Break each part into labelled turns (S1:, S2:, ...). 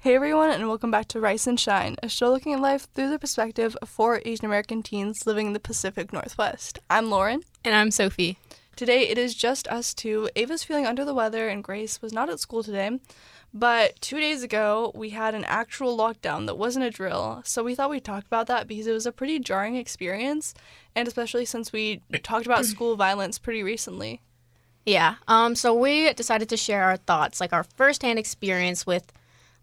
S1: Hey everyone, and welcome back to Rice and Shine, a show looking at life through the perspective of four Asian American teens living in the Pacific Northwest. I'm Lauren.
S2: And I'm Sophie.
S1: Today it is just us two. Ava's feeling under the weather, and Grace was not at school today. But two days ago, we had an actual lockdown that wasn't a drill, so we thought we'd talk about that because it was a pretty jarring experience, and especially since we talked about school violence pretty recently.
S2: Yeah. Um. So we decided to share our thoughts, like our firsthand experience with,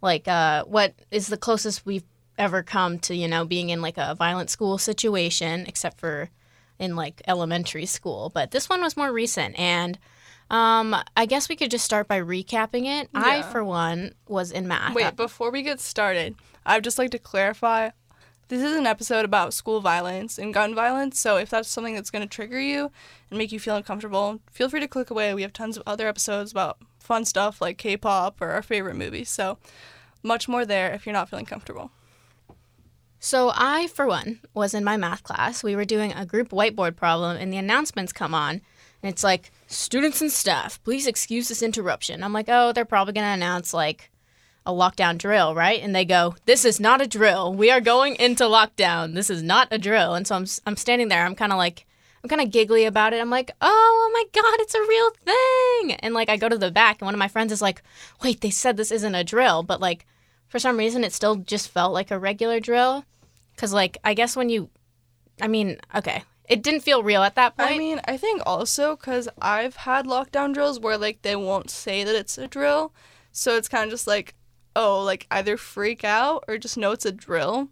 S2: like, uh, what is the closest we've ever come to, you know, being in like a violent school situation, except for in like elementary school. But this one was more recent, and um, I guess we could just start by recapping it. I, for one, was in math.
S1: Wait, before we get started, I'd just like to clarify this is an episode about school violence and gun violence, so if that's something that's going to trigger you and make you feel uncomfortable, feel free to click away. We have tons of other episodes about fun stuff like K pop or our favorite movies, so much more there if you're not feeling comfortable.
S2: So I, for one, was in my math class. We were doing a group whiteboard problem, and the announcements come on, and it's like, "Students and staff, please excuse this interruption." I'm like, "Oh, they're probably gonna announce like a lockdown drill, right?" And they go, "This is not a drill. We are going into lockdown. This is not a drill." And so I'm I'm standing there. I'm kind of like. I'm kind of giggly about it. I'm like, oh, oh my God, it's a real thing. And like, I go to the back, and one of my friends is like, wait, they said this isn't a drill. But like, for some reason, it still just felt like a regular drill. Cause like I guess when you, I mean, okay, it didn't feel real at that point.
S1: I mean, I think also because I've had lockdown drills where like they won't say that it's a drill, so it's kind of just like, oh, like either freak out or just know it's a drill,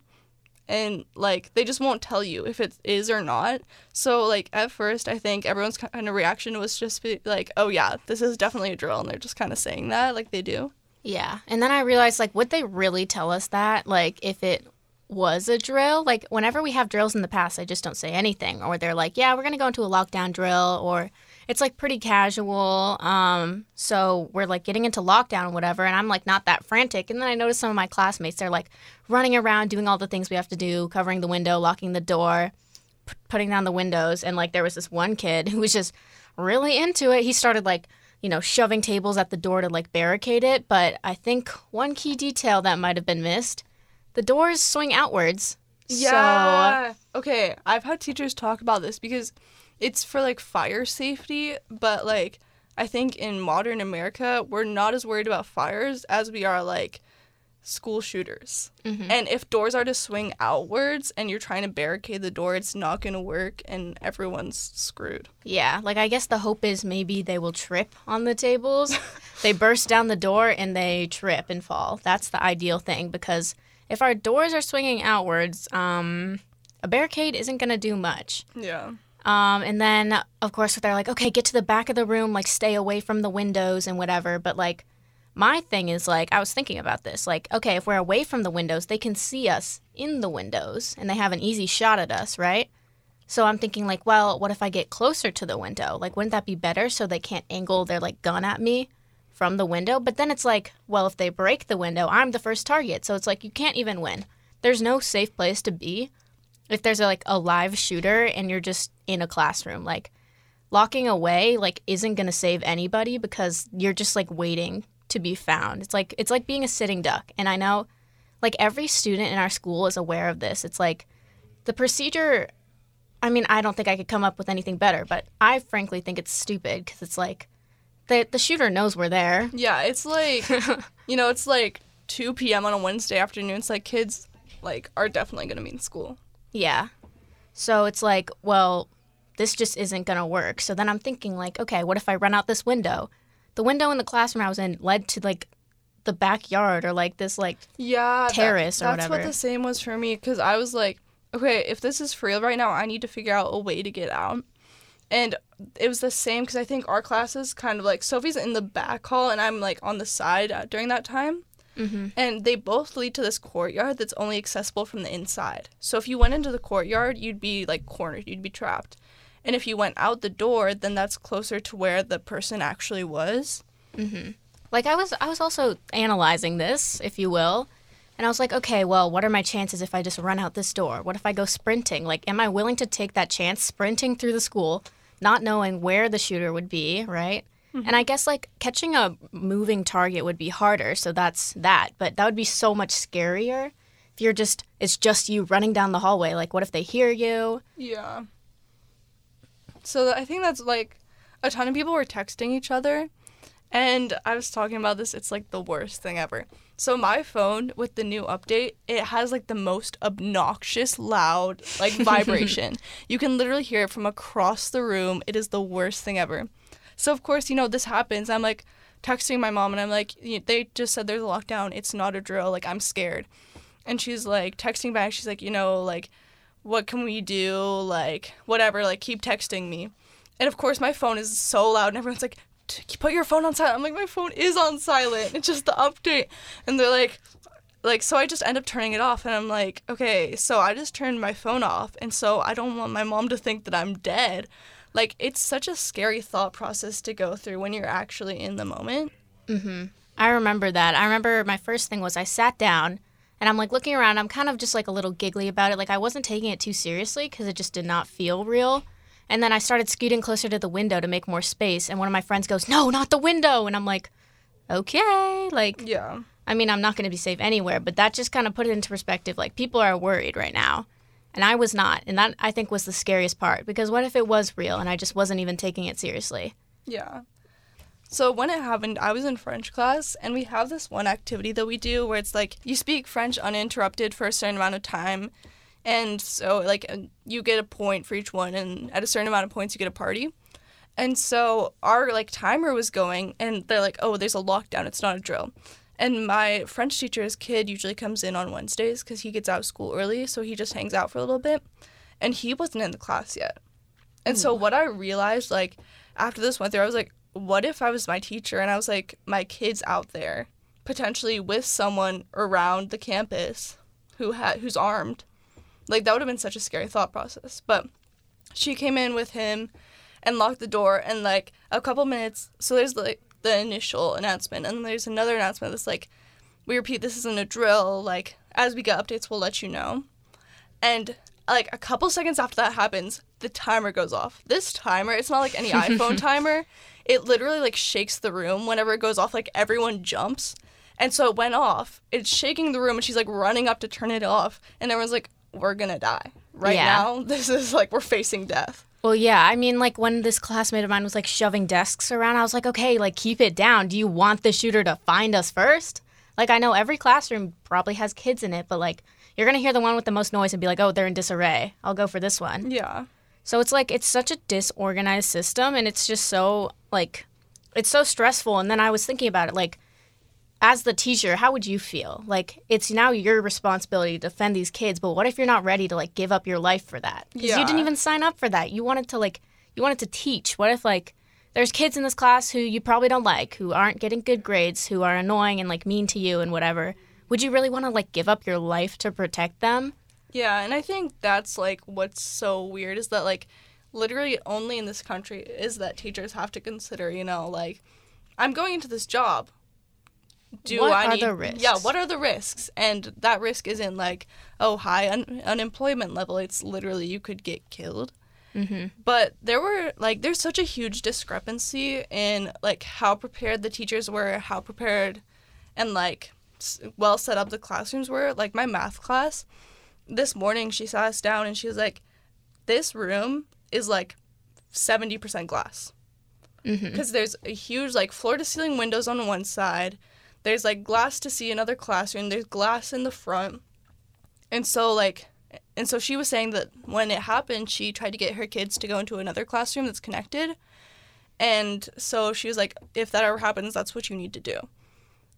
S1: and like they just won't tell you if it is or not. So like at first, I think everyone's kind of reaction was just be like, oh yeah, this is definitely a drill, and they're just kind of saying that like they do.
S2: Yeah, and then I realized like, would they really tell us that? Like, if it was a drill, like whenever we have drills in the past, I just don't say anything, or they're like, yeah, we're gonna go into a lockdown drill, or it's like pretty casual. Um, so we're like getting into lockdown whatever, and I'm like not that frantic. And then I notice some of my classmates, they're like running around doing all the things we have to do, covering the window, locking the door, p- putting down the windows. And like there was this one kid who was just really into it. He started like, you know, shoving tables at the door to like barricade it. But I think one key detail that might have been missed the doors swing outwards. So,
S1: okay, I've had teachers talk about this because it's for like fire safety, but like I think in modern America, we're not as worried about fires as we are like school shooters. And if doors are to swing outwards and you're trying to barricade the door, it's not going to work and everyone's screwed.
S2: yeah, like I guess the hope is maybe they will trip on the tables. they burst down the door and they trip and fall. That's the ideal thing because if our doors are swinging outwards, um, a barricade isn't going to do much.
S1: Yeah.
S2: Um, and then, of course, they're like, okay, get to the back of the room, like, stay away from the windows and whatever. But, like, my thing is, like, I was thinking about this. Like, okay, if we're away from the windows, they can see us in the windows and they have an easy shot at us, right? So I'm thinking, like, well, what if I get closer to the window? Like, wouldn't that be better so they can't angle their, like, gun at me from the window? But then it's like, well, if they break the window, I'm the first target. So it's like, you can't even win. There's no safe place to be if there's a, like a live shooter and you're just in a classroom like locking away like isn't going to save anybody because you're just like waiting to be found it's like it's like being a sitting duck and i know like every student in our school is aware of this it's like the procedure i mean i don't think i could come up with anything better but i frankly think it's stupid because it's like the, the shooter knows we're there
S1: Yeah, it's like, you know, it's like 2 p.m. on a Wednesday afternoon. It's like kids like are definitely going to be in school.
S2: Yeah. So it's like, well, this just isn't going to work. So then I'm thinking, like, okay, what if I run out this window? The window in the classroom I was in led to like the backyard or like this, like,
S1: yeah that-
S2: terrace or whatever.
S1: that's what the same was for me because i was like okay if this is for real right now i need to figure out a way to get out and it was the same because i think our classes kind of like sophie's in the back hall and i'm like on the side uh, during that time
S2: mm-hmm.
S1: and they both lead to this courtyard that's only accessible from the inside so if you went into the courtyard you'd be like cornered you'd be trapped and if you went out the door then that's closer to where the person actually was
S2: Mm-hmm. Like I was, I was also analyzing this, if you will, and I was like, okay, well, what are my chances if I just run out this door? What if I go sprinting? Like, am I willing to take that chance, sprinting through the school, not knowing where the shooter would be, right? And I guess like catching a moving target would be harder, so that's that. But that would be so much scarier if you're just it's just you running down the hallway. Like what if they hear you?
S1: Yeah. So I think that's like a ton of people were texting each other. And I was talking about this, it's like the worst thing ever. So my phone with the new update, it has like the most obnoxious loud like vibration. you can literally hear it from across the room. It is the worst thing ever. So of course, you know, this happens. I'm like texting my mom and I'm like, they just said there's a lockdown. It's not a drill. Like I'm scared. And she's like texting back. She's like, you know, like what can we do? Like whatever, like keep texting me. And of course, my phone is so loud, and everyone's like, "Put your phone on silent." I'm like, "My phone is on silent. It's just the update." And they're like, like so I just end up turning it off, and I'm like, "Okay." So I just turned my phone off, and so I don't want my mom to think that I'm dead. Like it's such a scary thought process to go through when you're actually in the moment.
S2: Mm hmm. I remember that. I remember my first thing was I sat down and I'm like looking around. I'm kind of just like a little giggly about it. Like I wasn't taking it too seriously because it just did not feel real. And then I started scooting closer to the window to make more space. And one of my friends goes, No, not the window. And I'm like, Okay. Like,
S1: Yeah.
S2: I mean, I'm not going to be safe anywhere, but that just kind of put it into perspective. Like, people are worried right now. And I was not. And that, I think, was the scariest part because what if it was real and I just wasn't even taking it seriously?
S1: Yeah. So when it happened, I was in French class, and we have this one activity that we do where it's like you speak French uninterrupted for a certain amount of time, and so like uh, you get a point for each one, and at a certain amount of points you get a party. And so our like timer was going, and they're like, "Oh, there's a lockdown. It's not a drill." And my French teacher's kid usually comes in on Wednesdays because he gets out of school early, so he just hangs out for a little bit. And he wasn't in the class yet. And so what I realized, like, after this went through, I was like, what if I was my teacher and I was like, my kid's out there, potentially with someone around the campus who had who's armed. Like that would have been such a scary thought process. But she came in with him and locked the door and like a couple minutes so there's like the initial announcement and then there's another announcement that's like we repeat this isn't a drill like as we get updates we'll let you know and like a couple seconds after that happens the timer goes off this timer it's not like any iphone timer it literally like shakes the room whenever it goes off like everyone jumps and so it went off it's shaking the room and she's like running up to turn it off and everyone's like we're gonna die right
S2: Yeah.
S1: now this is like we're facing death
S2: Well, yeah. I mean, like when this classmate of mine was like shoving desks around, I was like, okay, like keep it down. Do you want the shooter to find us first? Like, I know every classroom probably has kids in it, but like you're to hear the one with the most noise and be like, oh, they're in disarray. I'll go for this one.
S1: yeah
S2: So it's like, it's such a disorganized system and it's just so, like, it's so stressful. And then I was thinking about it, like, as the teacher, how would you feel? Like, it's now your responsibility to defend these kids, but what if you're not ready to, like, give up your life for that? Because you didn't even sign up for that. You wanted to, like, you wanted to teach. What if, like, there's kids in this class who you probably don't like, who aren't getting good grades, who are annoying and, like, mean to you and whatever? Would you really want to, like, give up your life to protect them?
S1: Yeah, and I think that's like what's so weird is that like literally only in this country is that teachers have to consider, you know, like I'm going into this job. Do
S2: What
S1: I
S2: are
S1: need
S2: the risks?
S1: Yeah, what are the risks? And that risk isn't like oh high un- unemployment level. It's literally you could get killed.
S2: Mm-hmm.
S1: But there were like there's such a huge discrepancy in like how prepared the teachers were, how prepared and like s- well set up the classrooms were. Like my math class, this morning she sat us down and she was like, "This room is like 70% glass."
S2: Mm-hmm.
S1: Because there's a huge like floor to ceiling windows on one side. There's like glass to see another classroom. There's glass in the front. And so like and so she was saying that when it happened, she tried to get her kids to go into another classroom that's connected. And so she was like, if that ever happens, that's what you need to do.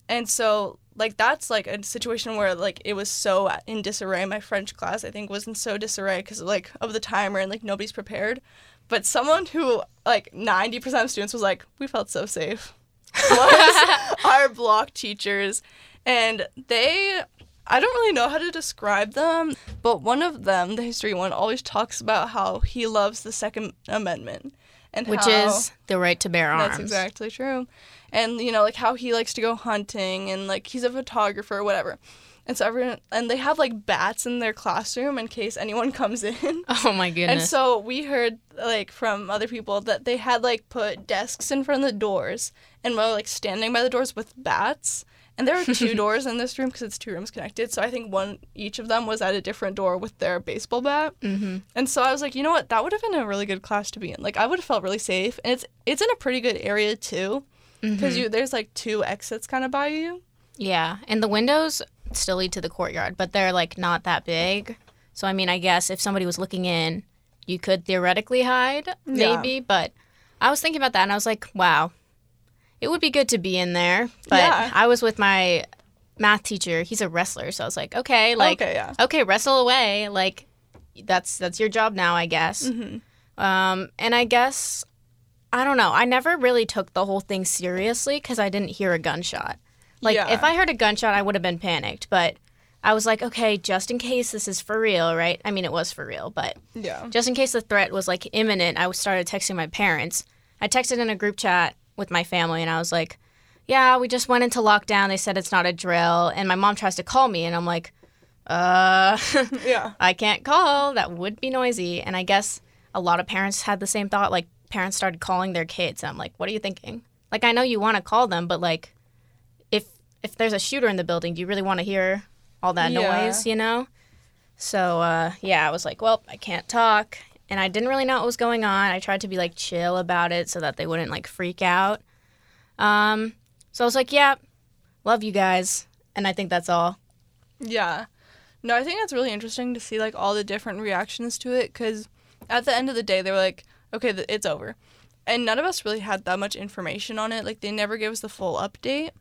S1: And so like that's like a situation where like it was so in disarray. My French class I think was in so disarray because like of the timer and like nobody's prepared. But someone who like ninety percent of students was like, we felt so safe. Was our block teachers, and they I don't really know how to describe them, but one of them, the history one, always talks about how he loves the Second Amendment. and
S2: Which
S1: how-
S2: is the right to bear arms.
S1: that's exactly true. And you know, like how he likes to go hunting and like he's a photographer or whatever. And so everyone and they have like bats in their classroom in case anyone comes in.
S2: Oh my goodness And
S1: so we heard like from other people that they had like put desks in front of the doors and were like standing by the doors with bats. And there are two doors in this room because it's two rooms connected. So I think one each of them was at a different door with their baseball bat.
S2: mm-hmm.
S1: And so I was like, you know what, that would have been a really good class to be in. Like I would have felt really safe, and it's it's in a pretty good area too, because you there's like two exits kind of by you.
S2: Yeah, and the windows still lead to the courtyard, but they're like not that big. So I mean, I guess if somebody was looking in, you could theoretically hide,
S1: Yeah.
S2: maybe. But I was thinking about that, and I was like, wow, it would be good to be in there. But
S1: Yeah.
S2: I was with my math teacher. He's a wrestler, so I was like, okay, like,
S1: okay, yeah,
S2: okay, wrestle away. Like, that's that's your job now, I guess.
S1: hmm
S2: Um, and I guess I don't know. I never really took the whole thing seriously because I didn't hear a gunshot. Like
S1: Yeah.
S2: if I heard a gunshot, I would have been panicked. But I was like, okay, just in case this is for real, right? I mean, it was for real, but
S1: yeah,
S2: just in case the threat was like imminent, I started texting my parents. I texted in a group chat with my family, and I was like, yeah, we just went into lockdown. They said it's not a drill, and my mom tries to call me, and I'm like, uh.
S1: yeah,
S2: I can't call. That would be noisy. And I guess a lot of parents had the same thought. Like parents started calling their kids. And I'm like, what are you thinking? Like I know you want to call them, but like if if there's a shooter in the building, do you really want to hear all that
S1: Yeah.
S2: noise, you know? So uh, yeah, I was like, well, I can't talk. And I didn't really know what was going on. I tried to be like chill about it so that they wouldn't like freak out. Um, so I was like, yeah, love you guys. And I think that's all.
S1: yeah. No, I think that's really interesting to see like all the different reactions to it, because at the end of the day, they were like, okay, th- it's over, and none of us really had that much information on it. Like they never gave us the full update.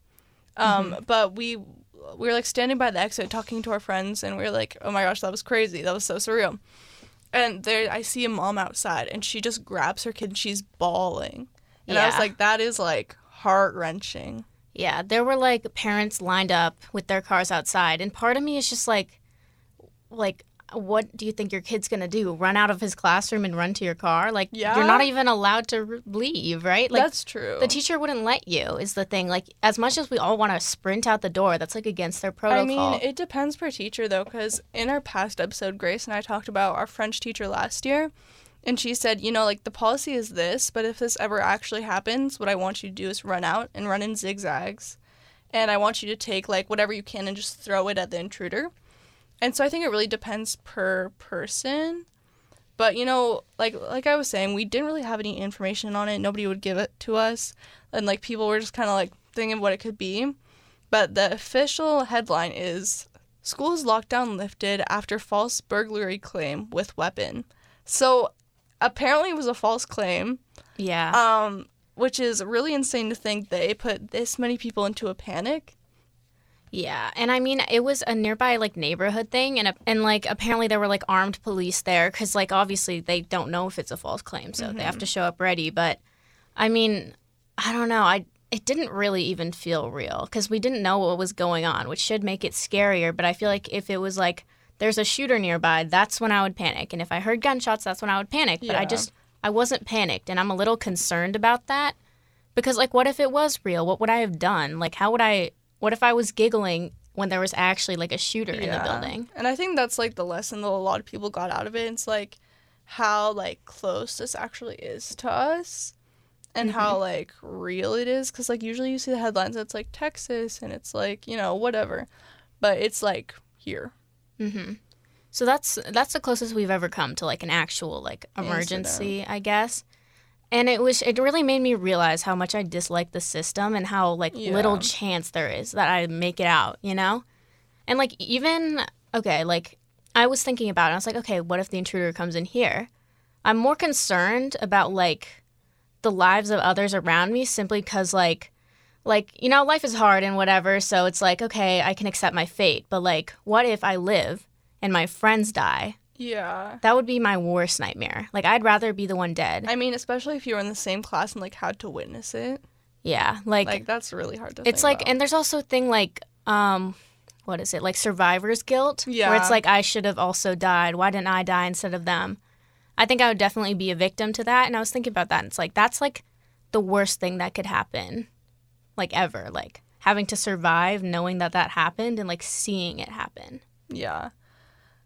S1: Um, but we we were like standing by the exit talking to our friends, and we were like, oh my gosh, that was crazy. That was so surreal. And there, I see a mom outside, and she just grabs her kid, and she's bawling. And I was like, that is like heart wrenching.
S2: Yeah, there were like parents lined up with their cars outside, and part of me is just like, like, what do you think your kid's gonna do? Run out of his classroom and run to your car? Like,
S1: Yeah.
S2: you're not even allowed to leave, right? Like,
S1: That's true.
S2: the teacher wouldn't let you. Is the thing. Like, as much as we all want to sprint out the door, that's like against their protocol.
S1: I mean, it depends per teacher though, because in our past episode, Grace and I talked about our French teacher last year, and she said, you know, like the policy is this, but if this ever actually happens, what I want you to do is run out and run in zigzags, and I want you to take like whatever you can and just throw it at the intruder. And so I think it really depends per person. But you know, like like I was saying, we didn't really have any information on it. Nobody would give it to us, and like people were just kind of like thinking what it could be. But the official headline is Schools lockdown lifted after false burglary claim with weapon. So apparently it was a false claim,
S2: yeah,
S1: um, which is really insane to think they put this many people into a panic.
S2: Yeah. And I mean, it was a nearby like neighborhood thing, and and like apparently there were like armed police there because like obviously they don't know if it's a false claim, so they have mm-hmm. to show up ready. But I mean, I don't know. I it didn't really even feel real because we didn't know what was going on, which should make it scarier. But I feel like if it was like there's a shooter nearby, that's when I would panic. And if I heard gunshots, that's when I would panic. But I just I wasn't panicked, and I'm a little concerned about that because like what if it was real? What would I have done? Like how would I? What if I was giggling when there was actually like a shooter in the building?
S1: And I think that's like the lesson that a lot of people got out of it. It's like how like close this actually is to us and
S2: Mm-hmm.
S1: how like real it is cuz like usually you see the headlines it's like Texas and it's like, you know, whatever. But it's like here.
S2: Mm-hmm. So that's that's the closest we've ever come to like an actual like emergency, I guess. And it was it really made me realize how much I dislike the system and how like little chance there is that I make it out, you know? And like even okay, like I was thinking about it. I was like, okay, what if the intruder comes in here? I'm more concerned about like the lives of others around me simply cuz like like you know life is hard and whatever so it's like okay i can accept my fate but like what if i live and my friends die
S1: Yeah.
S2: that would be my worst nightmare like i'd rather be the one dead
S1: I mean, especially if you were in the same class and like had to witness it.
S2: yeah like,
S1: Like that's really hard to
S2: it's like
S1: about.
S2: and there's also a thing like um what is it like survivor's guilt
S1: Yeah.
S2: where it's like i should have also died why didn't i die instead of them I think I would definitely be a victim to that. And I was thinking about that. And it's like, that's like the worst thing that could happen, like ever. Like having to survive knowing that that happened and like seeing it happen.
S1: Yeah.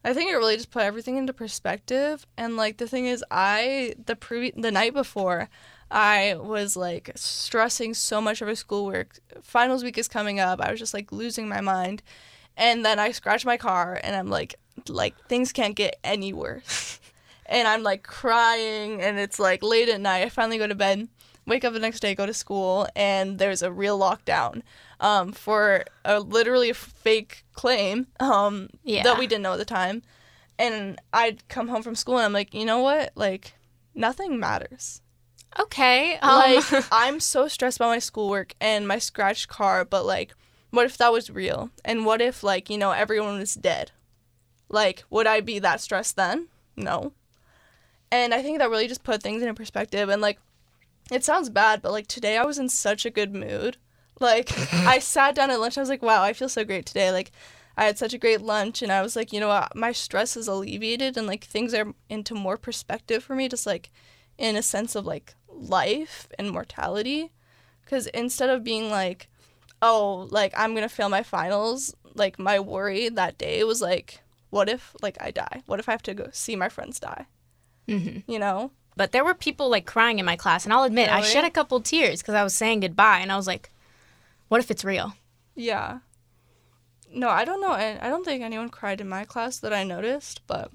S1: I think it really just put everything into perspective. And like the thing is, I the pre the night before, I was like stressing so much over schoolwork. Finals week is coming up. I was just like losing my mind. And then I scratch my car and I'm like like things can't get any worse. and I'm like crying and it's like late at night. I finally go to bed, wake up the next day, go to school, and there's a real lockdown um, for a literally a fake claim um,
S2: Yeah.
S1: that we didn't know at the time. And I'd come home from school and I'm like, you know what? Like, nothing matters.
S2: Okay. Um,
S1: Like, I'm so stressed about my schoolwork and my scratched car, but like, what if that was real? And what if, like, you know, everyone was dead? Like, would I be that stressed then? No. And I think that really just put things into perspective. And like, it sounds bad, but like today I was in such a good mood. Like, I sat down at lunch. I was like, wow, I feel so great today. Like, I had such a great lunch, and I was like, you know what, my stress is alleviated, and like things are into more perspective for me, just like in a sense of like life and mortality. Because instead of being like, oh, like I'm gonna fail my finals, like my worry that day was like, what if like I die? What if I have to go see my friends die?
S2: Mhm.
S1: You know?
S2: But there were people like crying in my class, and I'll admit I shed a couple tears because I was saying goodbye, and I was like, "What if it's real?"
S1: Yeah. No, I don't know. I, I don't think anyone cried in my class that I noticed, but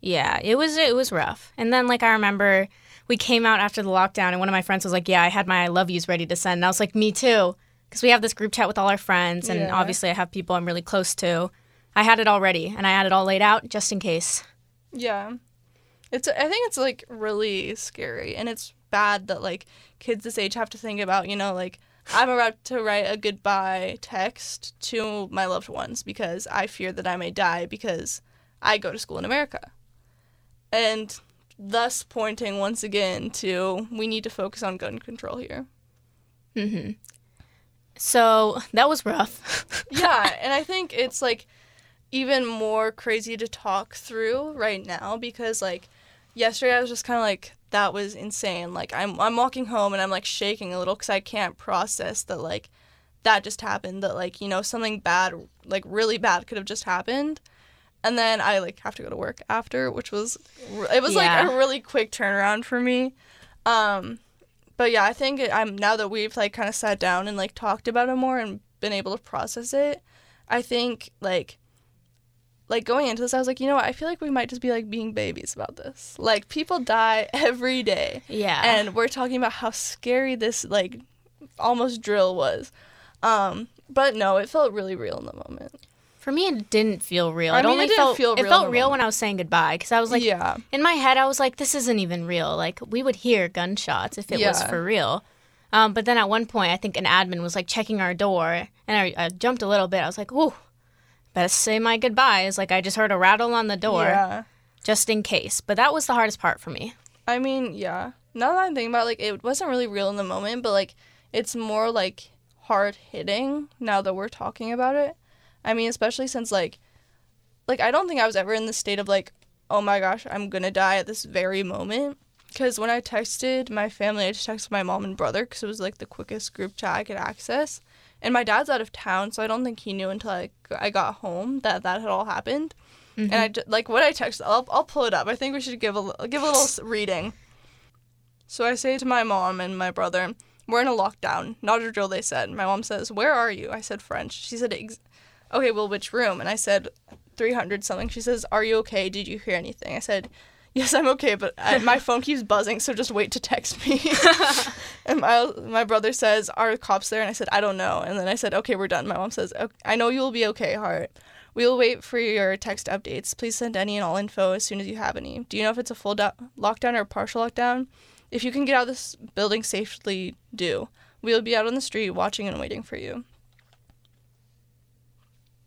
S2: Yeah, it was it was rough. And then like I remember we came out after the lockdown, and one of my friends was like, "Yeah, I had my I love yous ready to send," and I was like, "Me too," because we have this group chat with all our friends, and
S1: Yeah.
S2: obviously I have people I'm really close to. I had it all ready, and I had it all laid out just in case.
S1: yeah. It's I think it's like really scary and it's bad that like kids this age have to think about, you know, like I'm about to write a goodbye text to my loved ones because I fear that I may die because I go to school in America. And thus pointing once again to we need to focus on gun control here.
S2: hmm So that was rough.
S1: yeah, and I think it's like even more crazy to talk through right now because like yesterday I was just kind of like that was insane. Like I'm I'm walking home and I'm like shaking a little cuz I can't process that like that just happened that like you know something bad like really bad could have just happened. And then I like have to go to work after, which was it was like a really quick turnaround for me. Um but yeah, I think it, I'm now that we've like kind of sat down and like talked about it more and been able to process it. I think like like going into this, I was like, you know what? I feel like we might just be like being babies about this. Like people die every day,
S2: yeah.
S1: and we're talking about how scary this like almost drill was. Um, but no, it felt really real in the moment.
S2: For me, it didn't feel real.
S1: I
S2: it
S1: mean, it
S2: only
S1: didn't
S2: felt
S1: feel
S2: it
S1: real in
S2: felt real when. I was saying goodbye because I was like,
S1: yeah,
S2: in my head, I was like, this isn't even real. Like we would hear gunshots if it was for real. Um, but then at one point, I think an admin was like checking our door, and I, I jumped a little bit. I was like, "Ooh, better say my goodbyes." Like I just heard a rattle on the door,
S1: yeah.
S2: just in case. But that was the hardest part for me.
S1: I mean, yeah. Now that I'm thinking about it, like it wasn't really real in the moment, but like it's more like hard hitting now that we're talking about it. I mean, especially since like like I don't think I was ever in the state of like, oh my gosh, I'm gonna die at this very moment. Because when I texted my family, I just texted my mom and brother because it was like the quickest group chat I could access. And my dad's out of town, so I don't think he knew until I, I got home that that had all happened. And mm-hmm. I like what I texted. I'll I'll pull it up. I think we should give a give a little reading. So I say to my mom and my brother, "We're in a lockdown. Not a drill." They said. My mom says, "Where are you?" I said French. She said, Ex- "Okay, well, which room?" And I said, "300 something." She says, "Are you okay? Did you hear anything?" I said, "Yes, I'm okay, but I, my phone keeps buzzing, so just wait to text me." and my my brother says, "Are cops there?" And I said, "I don't know." And then I said, "Okay, we're done." My mom says, "Ok- "I know you will be okay, Heart." We will wait for your text updates. Please send any and all info as soon as you have any. Do you know if it's a full do- lockdown or a partial lockdown? If you can get out of this building safely, do. We will be out on the street watching and waiting for you.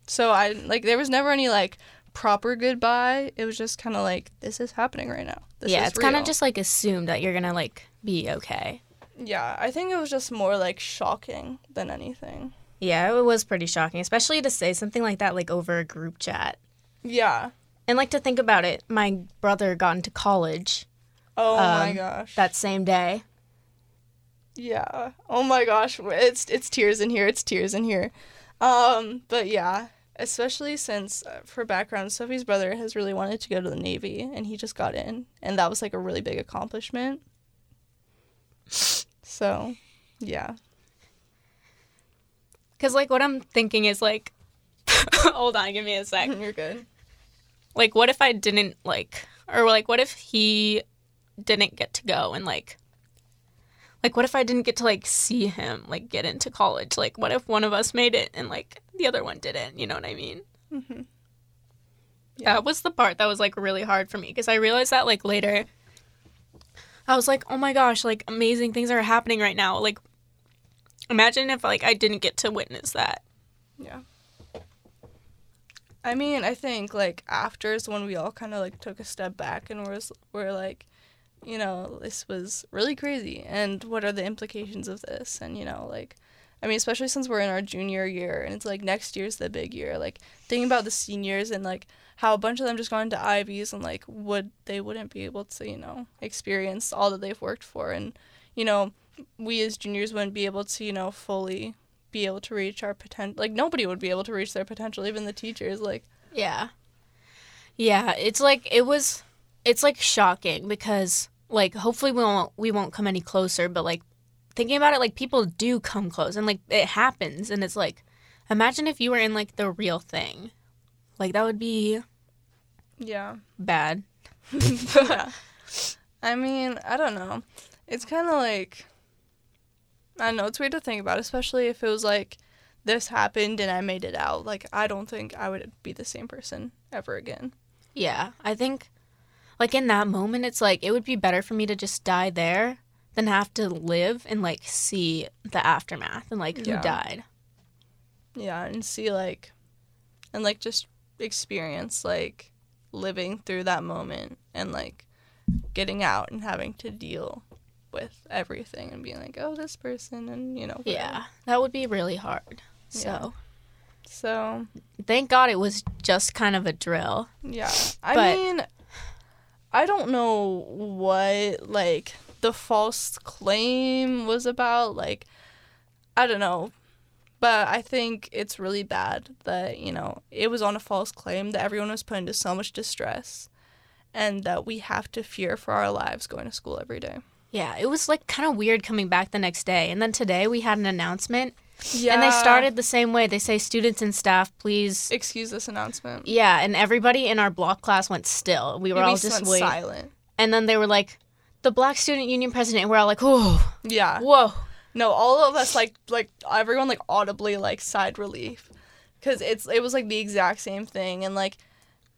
S1: So I like there was never any like proper goodbye. It was just kind of like this is happening right now. This
S2: yeah, it's kind of just like assumed that you're gonna like be okay.
S1: yeah. I think it was just more like shocking than anything.
S2: Yeah, it was pretty shocking, especially to say something like that like over a group chat.
S1: Yeah,
S2: And like to think about it, my brother got into college
S1: Oh my
S2: Um,
S1: gosh.
S2: that same day.
S1: Yeah. Oh my gosh. It's it's tears in here. It's tears in here. Um, but yeah, especially since uh, for background, Sophie's brother has really wanted to go to the Navy and he just got in, and that was like a really big accomplishment. So, yeah.
S2: Cause like what I'm thinking is like, hold on, give me a sec.
S1: You're good.
S2: Like, what if I didn't like, or like, what if he didn't get to go and like, like, what if I didn't get to like see him like get into college? Like, what if one of us made it and like the other one didn't? You know what I mean?
S1: Mhm.
S2: That was the part that was like really hard for me because I realized that like later. I was like, oh my gosh, like amazing things are happening right now. Like, imagine if like I didn't get to witness that.
S1: Yeah. I mean, I think like after is when we all kind of like took a step back and was we're like, you know, this was really crazy, and what are the implications of this? And you know, like, I mean, especially since we're in our junior year, and it's like next year's the big year. Like thinking about the seniors and like how a bunch of them just got into Ivies and like would they wouldn't be able to you know experience all that they've worked for, and you know, we as juniors wouldn't be able to you know fully be able to reach our potential. Like nobody would be able to reach their potential, even the teachers. Like
S2: Yeah. Yeah, it's like it was it's like shocking because like hopefully we won't we won't come any closer, but like thinking about it like people do come close and like it happens and it's like imagine if you were in like the real thing. Like that would be
S1: yeah,
S2: bad.
S1: yeah. I mean, I don't know. It's kind of like I don't know. It's weird to think about, especially if it was like this happened and I made it out. Like I don't think I would be the same person ever again.
S2: Yeah, I think like in that moment it's like it would be better for me to just die there than have to live and like see the aftermath and like who
S1: Yeah.
S2: died.
S1: Yeah, and see like, and like just experience like living through that moment and like getting out and having to deal with everything and being like, oh, this person, and you know. whatever.
S2: Yeah, that would be really hard. So,
S1: Yeah. So
S2: thank God it was just kind of a drill.
S1: yeah, I
S2: But-
S1: mean, I don't know what like the false claim was about. Like, I don't know. But I think it's really bad that, you know, it was on a false claim that everyone was put into so much distress and that we have to fear for our lives going to school every day.
S2: Yeah, it was like kind of weird coming back the next day. And then today we had an announcement
S1: Yeah.
S2: and they started the same way. They say students and staff, please.
S1: excuse this announcement.
S2: Yeah, and everybody in our block class went still. We were
S1: we
S2: all
S1: just
S2: just
S1: went silent.
S2: And then they were like, the Black Student Union president. And we're all like, whoa,
S1: Yeah.
S2: whoa.
S1: No, all of us like like everyone like audibly like sighed relief, cause it's it was like the exact same thing and like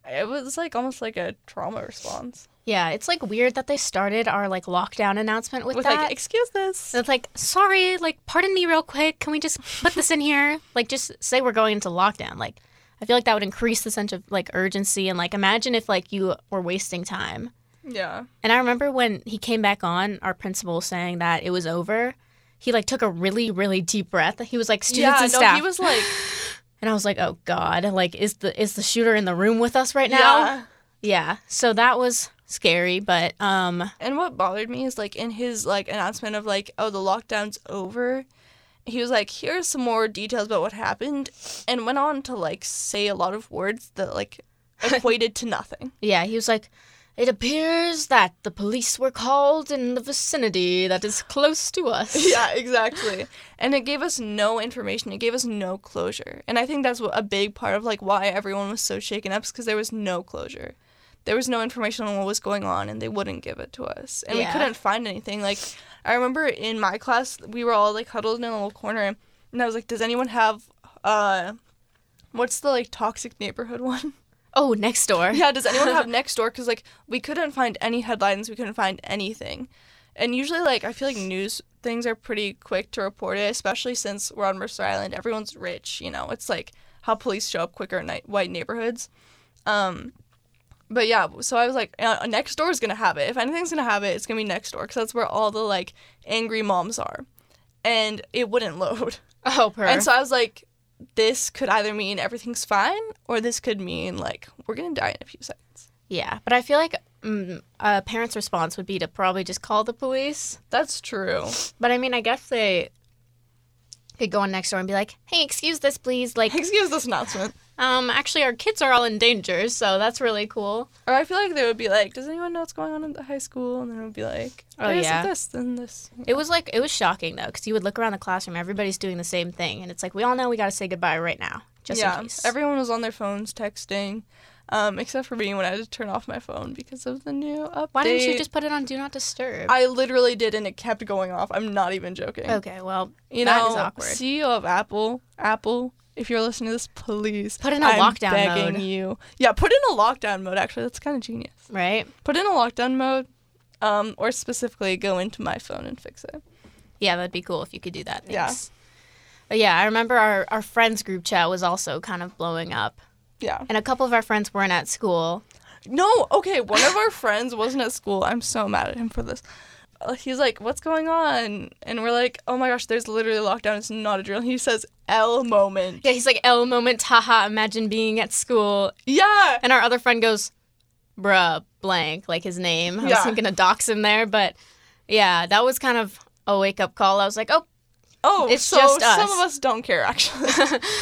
S1: it was like almost like a trauma response
S2: Yeah, it's like weird that they started our like lockdown announcement with,
S1: with
S2: that.
S1: like excuse this.
S2: It's like, sorry, like, pardon me real quick. Can we just put this in here? Like, just say we're going into lockdown. Like, I feel like that would increase the sense of like urgency and like imagine if like you were wasting time.
S1: Yeah.
S2: And I remember when he came back on, our principal saying that it was over. He like took a really, really deep breath. He was like, students
S1: yeah.
S2: and
S1: no,
S2: staff.
S1: he was like
S2: and I was like, oh god, like is the is the shooter in the room with us right now?
S1: yeah.
S2: Yeah. So that was scary, but um,
S1: And what bothered me is like in his like announcement of like oh the lockdown's over, he was like here's some more details about what happened, and went on to like say a lot of words that like equated to nothing.
S2: Yeah, he was like, It appears that the police were called in the vicinity that is close to us.
S1: yeah, exactly. And it gave us no information. It gave us no closure. And I think that's what a big part of like why everyone was so shaken up is because there was no closure. There was no information on what was going on, and they wouldn't give it to us. And
S2: Yeah.
S1: we couldn't find anything. Like I remember in my class, we were all like huddled in a little corner, and I was like, "Does anyone have uh, what's the like toxic neighborhood one?"
S2: Oh, Nextdoor.
S1: yeah, does anyone have Nextdoor? Because like we couldn't find any headlines, we couldn't find anything, and usually like I feel like news things are pretty quick to report it, especially since we're on Mercer Island. Everyone's rich, you know. It's like how police show up quicker in night, white neighborhoods. Um, but yeah, so I was like, uh, Nextdoor is gonna have it. If anything's gonna have it, it's gonna be Nextdoor because that's where all the like angry moms are, and it wouldn't load.
S2: Oh, per.
S1: And so I was like, this could either mean everything's fine or this could mean like we're gonna die in a few seconds.
S2: Yeah, but I feel like mm, a parent's response would be to probably just call the police.
S1: That's true.
S2: But I mean, I guess they could go on Nextdoor and be like, "Hey, excuse this, please. Like,
S1: Excuse this announcement.
S2: um, actually, our kids are all in danger, so that's really cool."
S1: Or I feel like they would be like, "Does anyone know what's going on in the high school?" And then it would be like,
S2: Oh, yeah.
S1: this, then this."
S2: It was like it was shocking though, because you would look around the classroom, everybody's doing the same thing, and it's like we all know we got to say goodbye right now, just
S1: yeah,
S2: in case.
S1: everyone was on their phones texting, um, except for me when I had to turn off my phone because of the new update.
S2: Why didn't you just put it on Do Not Disturb?
S1: I literally did, and it kept going off. I'm not even joking.
S2: okay, well,
S1: You
S2: that
S1: know,
S2: is awkward.
S1: CEO of Apple, Apple, if you're listening to this, please
S2: Put in a
S1: I'm
S2: lockdown
S1: begging
S2: mode.
S1: you. Yeah, put in a lockdown mode. Actually, that's kind of genius.
S2: right?
S1: Put in a lockdown mode, um, or specifically go into my phone and fix it.
S2: Yeah, that'd be cool if you could do that.
S1: Yeah.
S2: But yeah, I remember our, our friends group chat was also kind of blowing up.
S1: Yeah.
S2: And a couple of our friends weren't at school.
S1: No, okay. One of our friends wasn't at school. I'm so mad at him for this. Uh, He's like, "What's going on?" And we're like, "Oh my gosh, there's literally a lockdown. It's not a drill." He says, "L moment."
S2: Yeah, he's like, L moment, haha, imagine being at school.
S1: Yeah.
S2: And our other friend goes, bruh, blank, like his name. I was
S1: Yeah.
S2: thinking to dox him there, but yeah, that was kind of a wake up call. I was like, oh,
S1: Oh,
S2: It's
S1: so
S2: just
S1: some of us don't care actually.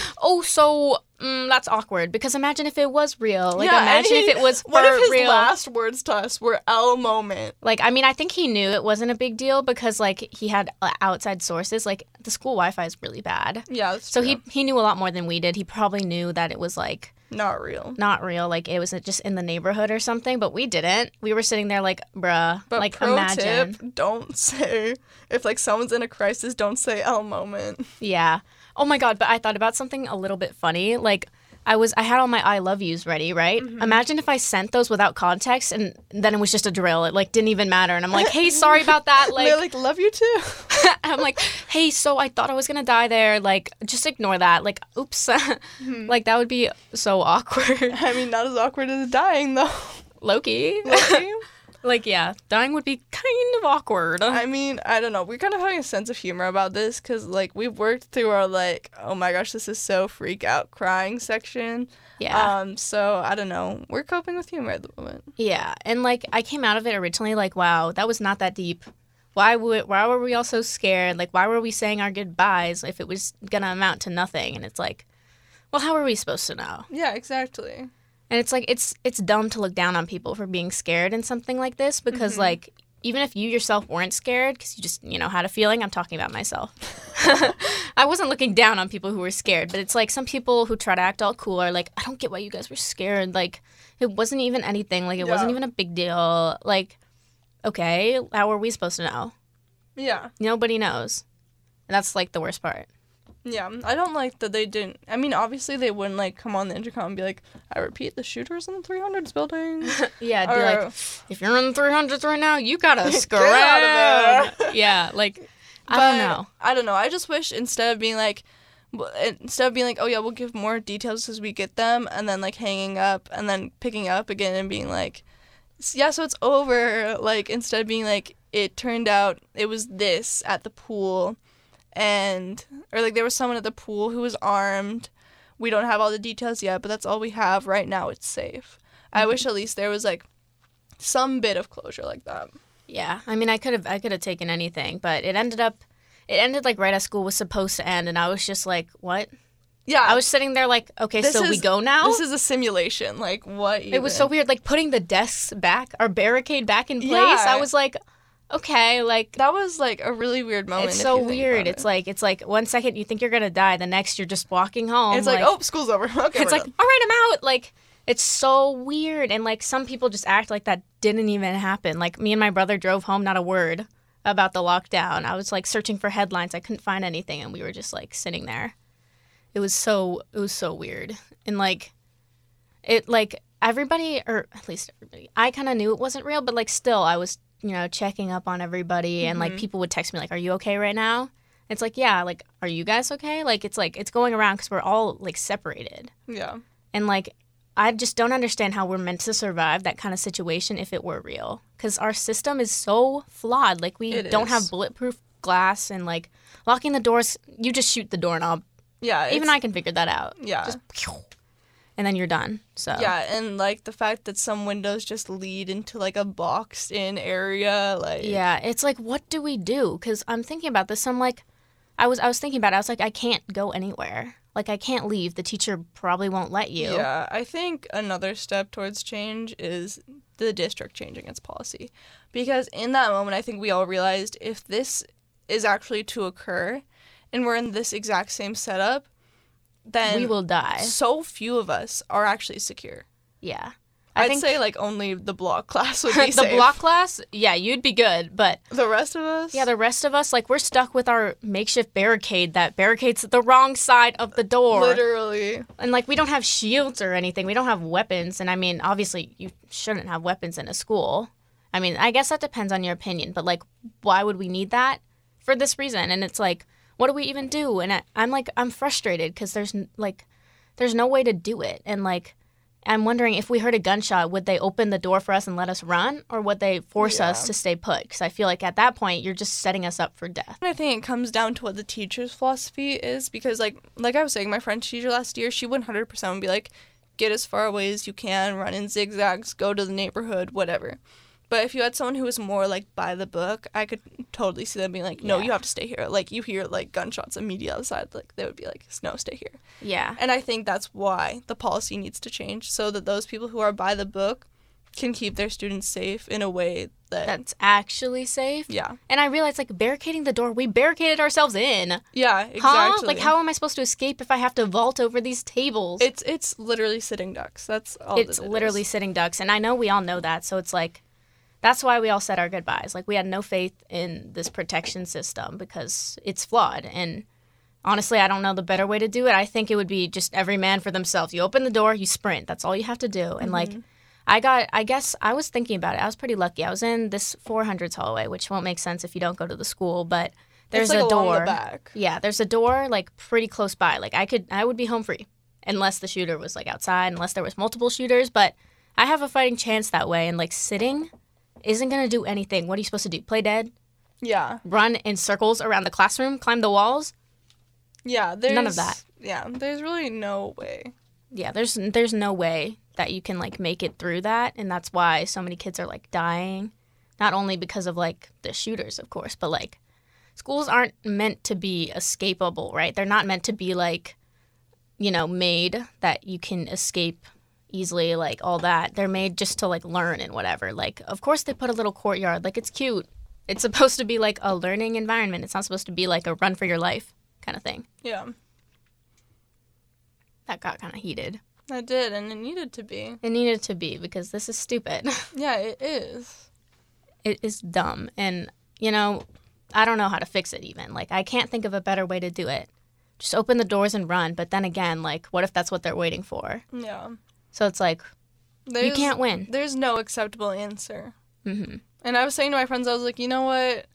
S2: oh, so mm, that's awkward because imagine if it was real. Like,
S1: yeah,
S2: imagine
S1: and
S2: if it was for
S1: What if his
S2: real.
S1: last words to us were L moment?
S2: Like, I mean, I think he knew it wasn't a big deal because, like, he had uh, outside sources. Like, the school Wi Fi is really bad.
S1: Yeah,
S2: So
S1: true.
S2: he he knew a lot more than we did. He probably knew that it was like
S1: not real.
S2: not real, like it was just in the neighborhood or something. But we didn't. We were sitting there like, bruh,
S1: But
S2: like
S1: pro
S2: imagine.
S1: tip, don't say if like someone's in a crisis, don't say L moment.
S2: Yeah. Oh my god, but I thought about something a little bit funny. Like I was I had all my I love yous ready, right?
S1: Mm-hmm.
S2: Imagine if I sent those without context and then it was just a drill. It like didn't even matter and I'm like, "Hey, sorry about that." Like
S1: like, love you too.
S2: I'm like, "Hey, so I thought I was going to die there." Like just ignore that. Like, oops.
S1: Mm-hmm.
S2: like that would be so awkward.
S1: I mean, not as awkward as dying though.
S2: Loki.
S1: Loki.
S2: Like yeah, dying would be kind of awkward.
S1: I mean, I don't know. We're kind of having a sense of humor about this because, like, we've worked through our, like, oh my gosh, this is so freak out crying section.
S2: yeah.
S1: Um, so I don't know. We're coping with humor at the moment.
S2: Yeah, and like I came out of it originally like, wow, that was not that deep. Why would why were we all so scared? Like why were we saying our goodbyes if it was gonna amount to nothing? And it's like, well, how are we supposed to know?
S1: Yeah, exactly.
S2: And it's like it's it's dumb to look down on people for being scared in something like this because mm-hmm. like even if you yourself weren't scared because you just you know had a feeling i'm talking about myself. I wasn't looking down on people who were scared but it's like some people who try to act all cool are like i don't get why you guys were scared. Like it wasn't even anything. Like it wasn't even a big deal. Like okay how are we supposed to know?
S1: Yeah.
S2: nobody knows. And that's like the worst part
S1: Yeah. I don't like that they didn't. I mean, obviously, they wouldn't, like, come on the intercom and be like, I repeat, the shooter's in the 300s building.
S2: yeah
S1: Or-
S2: be like if you're in the 300s right now you gotta scram
S1: out of there.
S2: yeah like i don't know
S1: I don't know. I just wish instead of being like, instead of being like, oh yeah, we'll give more details as we get them, and then like hanging up and then picking up again and being like, yeah, so it's over. Like instead of being like, it turned out it was this at the pool, and or like there was someone at the pool who was armed. We don't have all the details yet, but that's all we have right now. It's safe. I wish at least there was like some bit of closure like that.
S2: Yeah, I mean, I could have, I could have taken anything, but it ended up, it ended like right as school was supposed to end, and I was just like, what?
S1: Yeah,
S2: I was sitting there like, okay, so we go now.
S1: This is a simulation. Like what?
S2: it was so weird, like putting the desks back, our barricade back in place.
S1: Yeah.
S2: I was like, okay, like
S1: That was like a really weird moment.
S2: it's so weird. It's
S1: it.
S2: like it's like one second you think you're gonna die, the next you're just walking home.
S1: it's like, oh, school's over. Okay,
S2: it's like,
S1: done.
S2: all right, I'm out. Like, it's so weird. And like, some people just act like that didn't even happen. Like, me and my brother drove home, not a word about the lockdown. I was like searching for headlines. I couldn't find anything. And we were just like sitting there. It was so, it was so weird. And like, it, like, everybody, or at least everybody, I kind of knew it wasn't real, but like, still, I was, you know, checking up on everybody. And like, mm-hmm. people would text me, like, are you okay right now? It's like, yeah, like, are you guys okay? Like, it's like, it's going around because we're all like separated.
S1: yeah,
S2: And like, I just don't understand how we're meant to survive that kind of situation if it were real. Because our system is so flawed. Like, we
S1: It
S2: don't
S1: is.
S2: have bulletproof glass and like locking the doors. You just shoot the doorknob
S1: Yeah,
S2: Even I can figure that out.
S1: Yeah.
S2: Just and then you're done. So
S1: Yeah, and like the fact that some windows just lead into like a boxed in area, like
S2: Yeah, it's like what do we do? Cuz I'm thinking about this. I'm like I was I was thinking about it. I was like I can't go anywhere. Like I can't leave. The teacher probably won't let you.
S1: Yeah, I think another step towards change is the district changing its policy. Because in that moment, I think we all realized if this is actually to occur and we're in this exact same setup, then
S2: we will die.
S1: so few of us are actually secure.
S2: Yeah. I
S1: I'd
S2: think
S1: say like only the block class would be
S2: the
S1: safe.
S2: block class, yeah, you'd be good, but
S1: The rest of us?
S2: yeah, the rest of us like we're stuck with our makeshift barricade that barricades the wrong side of the door.
S1: literally.
S2: And like we don't have shields or anything. We don't have weapons. And I mean, obviously you shouldn't have weapons in a school. I mean, I guess that depends on your opinion, but like why would we need that? For this reason. And it's like what do we even do? And I, I'm like I'm frustrated cuz there's like there's no way to do it. And like I'm wondering if we heard a gunshot, would they open the door for us and let us run or would they force us to stay put? Cuz I feel like at that point you're just setting us up for death.
S1: I think it comes down to what the teacher's philosophy is because like like I was saying, my French teacher last year, she 100% would be like, get as far away as you can, run in zigzags, go to the neighborhood, whatever. But if you had someone who was more like by the book, I could totally see them being like, no,
S2: Yeah.
S1: you have to stay here. Like you hear like gunshots immediately outside, like they would be like, no, stay here.
S2: Yeah.
S1: And I think that's why the policy needs to change so that those people who are by the book can keep their students safe in a way that
S2: That's actually safe.
S1: yeah
S2: And I realized, like, barricading the door, we barricaded ourselves in.
S1: yeah exactly
S2: Huh? Like, how am I supposed to escape if I have to vault over these tables?
S1: It's it's literally sitting ducks. That's all.
S2: it's
S1: that it
S2: literally
S1: is.
S2: sitting ducks. And I know we all know that. So it's like, that's why we all said our goodbyes. Like, we had no faith in this protection system because it's flawed. And honestly, I don't know the better way to do it. I think it would be just every man for themselves. You open the door, you sprint. That's all you have to do. And like,
S1: Mm-hmm.
S2: I got, I guess I was thinking about it. I was pretty lucky. I was in this 400s hallway, which won't make sense if you don't go to the school, but there's
S1: like
S2: a door.
S1: the.
S2: Yeah, there's a door like pretty close by. Like I could I would be home free unless the shooter was like outside, unless there was multiple shooters, but I have a fighting chance that way and like sitting isn't going to do anything. What are you supposed to do? Play dead?
S1: Yeah,
S2: Run in circles around the classroom, climb the walls?
S1: yeah. There's,
S2: None of that.
S1: Yeah, there's really no way.
S2: Yeah, there's there's no way that you can like make it through that and that's why so many kids are like dying. Not only because of like the shooters, of course, but like schools aren't meant to be escapable, right? They're not meant to be like you know, made that you can escape easily like all that. They're made just to like learn and whatever. Like of course they put a little courtyard, like it's cute. It's supposed to be like a learning environment. It's not supposed to be like a run for your life kind of thing.
S1: Yeah,
S2: That got kind of heated.
S1: I did, and it needed to be.
S2: It needed to be because this is stupid.
S1: Yeah, it is.
S2: it is dumb and you know i don't know how to fix it even like i can't think of a better way to do it just open the doors and run but then again like what if that's what they're waiting for
S1: Yeah,
S2: so it's like
S1: there's,
S2: you can't win
S1: There's no acceptable answer.
S2: hmm
S1: And I was saying to my friends, I was like, you know what?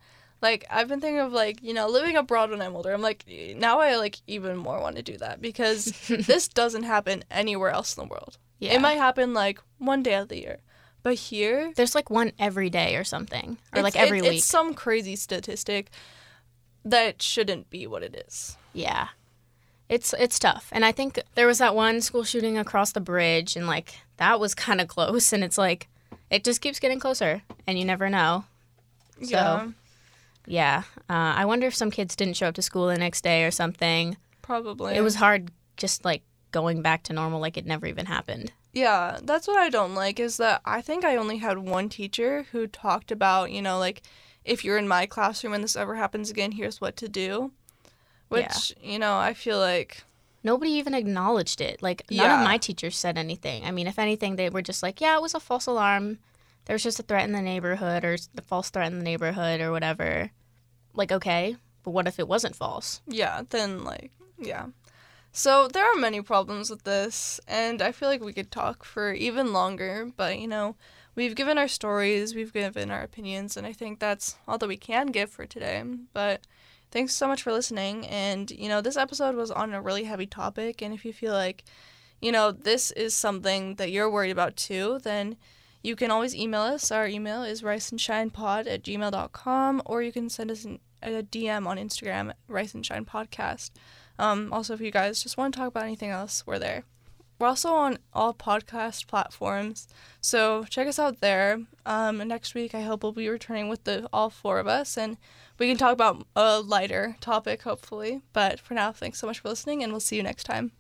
S1: Like, I've been thinking of like, you know, living abroad when I'm older. I'm like, now I like even more want to do that because this doesn't happen anywhere else in the world.
S2: yeah
S1: It might happen like one day of the year, but here,
S2: there's like one every day or something or like
S1: it-
S2: every week
S1: It's some crazy statistic that shouldn't be what it is.
S2: yeah it's it's tough and i think there was that one school shooting across the bridge and like that was kind of close and it's like it just keeps getting closer and you never know So,
S1: yeah,
S2: yeah uh, i wonder if some kids didn't show up to school the next day or something
S1: probably.
S2: It was hard just like going back to normal like it never even happened.
S1: Yeah, that's what I don't like is that I think I only had one teacher who talked about, you know, like if you're in my classroom and this ever happens again, here's what to do. Which, you know, I feel like
S2: Nobody even acknowledged it. Like none
S1: Yeah.
S2: of my teachers said anything. I mean, if anything, they were just like, "Yeah, it was a false alarm. There was just a threat in the neighborhood, or the false threat in the neighborhood, or whatever." Like, okay, but what if it wasn't false?
S1: yeah, then like yeah. So there are many problems with this and I feel like we could talk for even longer, but you know, we've given our stories, we've given our opinions, and I think that's all that we can give for today. But thanks so much for listening. And, you know, this episode was on a really heavy topic. And if you feel like, you know, this is something that you're worried about too, then you can always email us. Our email is riceandshinepod at gmail.com, or you can send us an, a DM on Instagram, Rice and Shine Podcast. Um, also, if you guys just want to talk about anything else, we're there. We're also on all podcast platforms, so check us out there. Um, next week, I hope we'll be returning with the all four of us, and we can talk about a lighter topic, hopefully. But for now, thanks so much for listening, and we'll see you next time.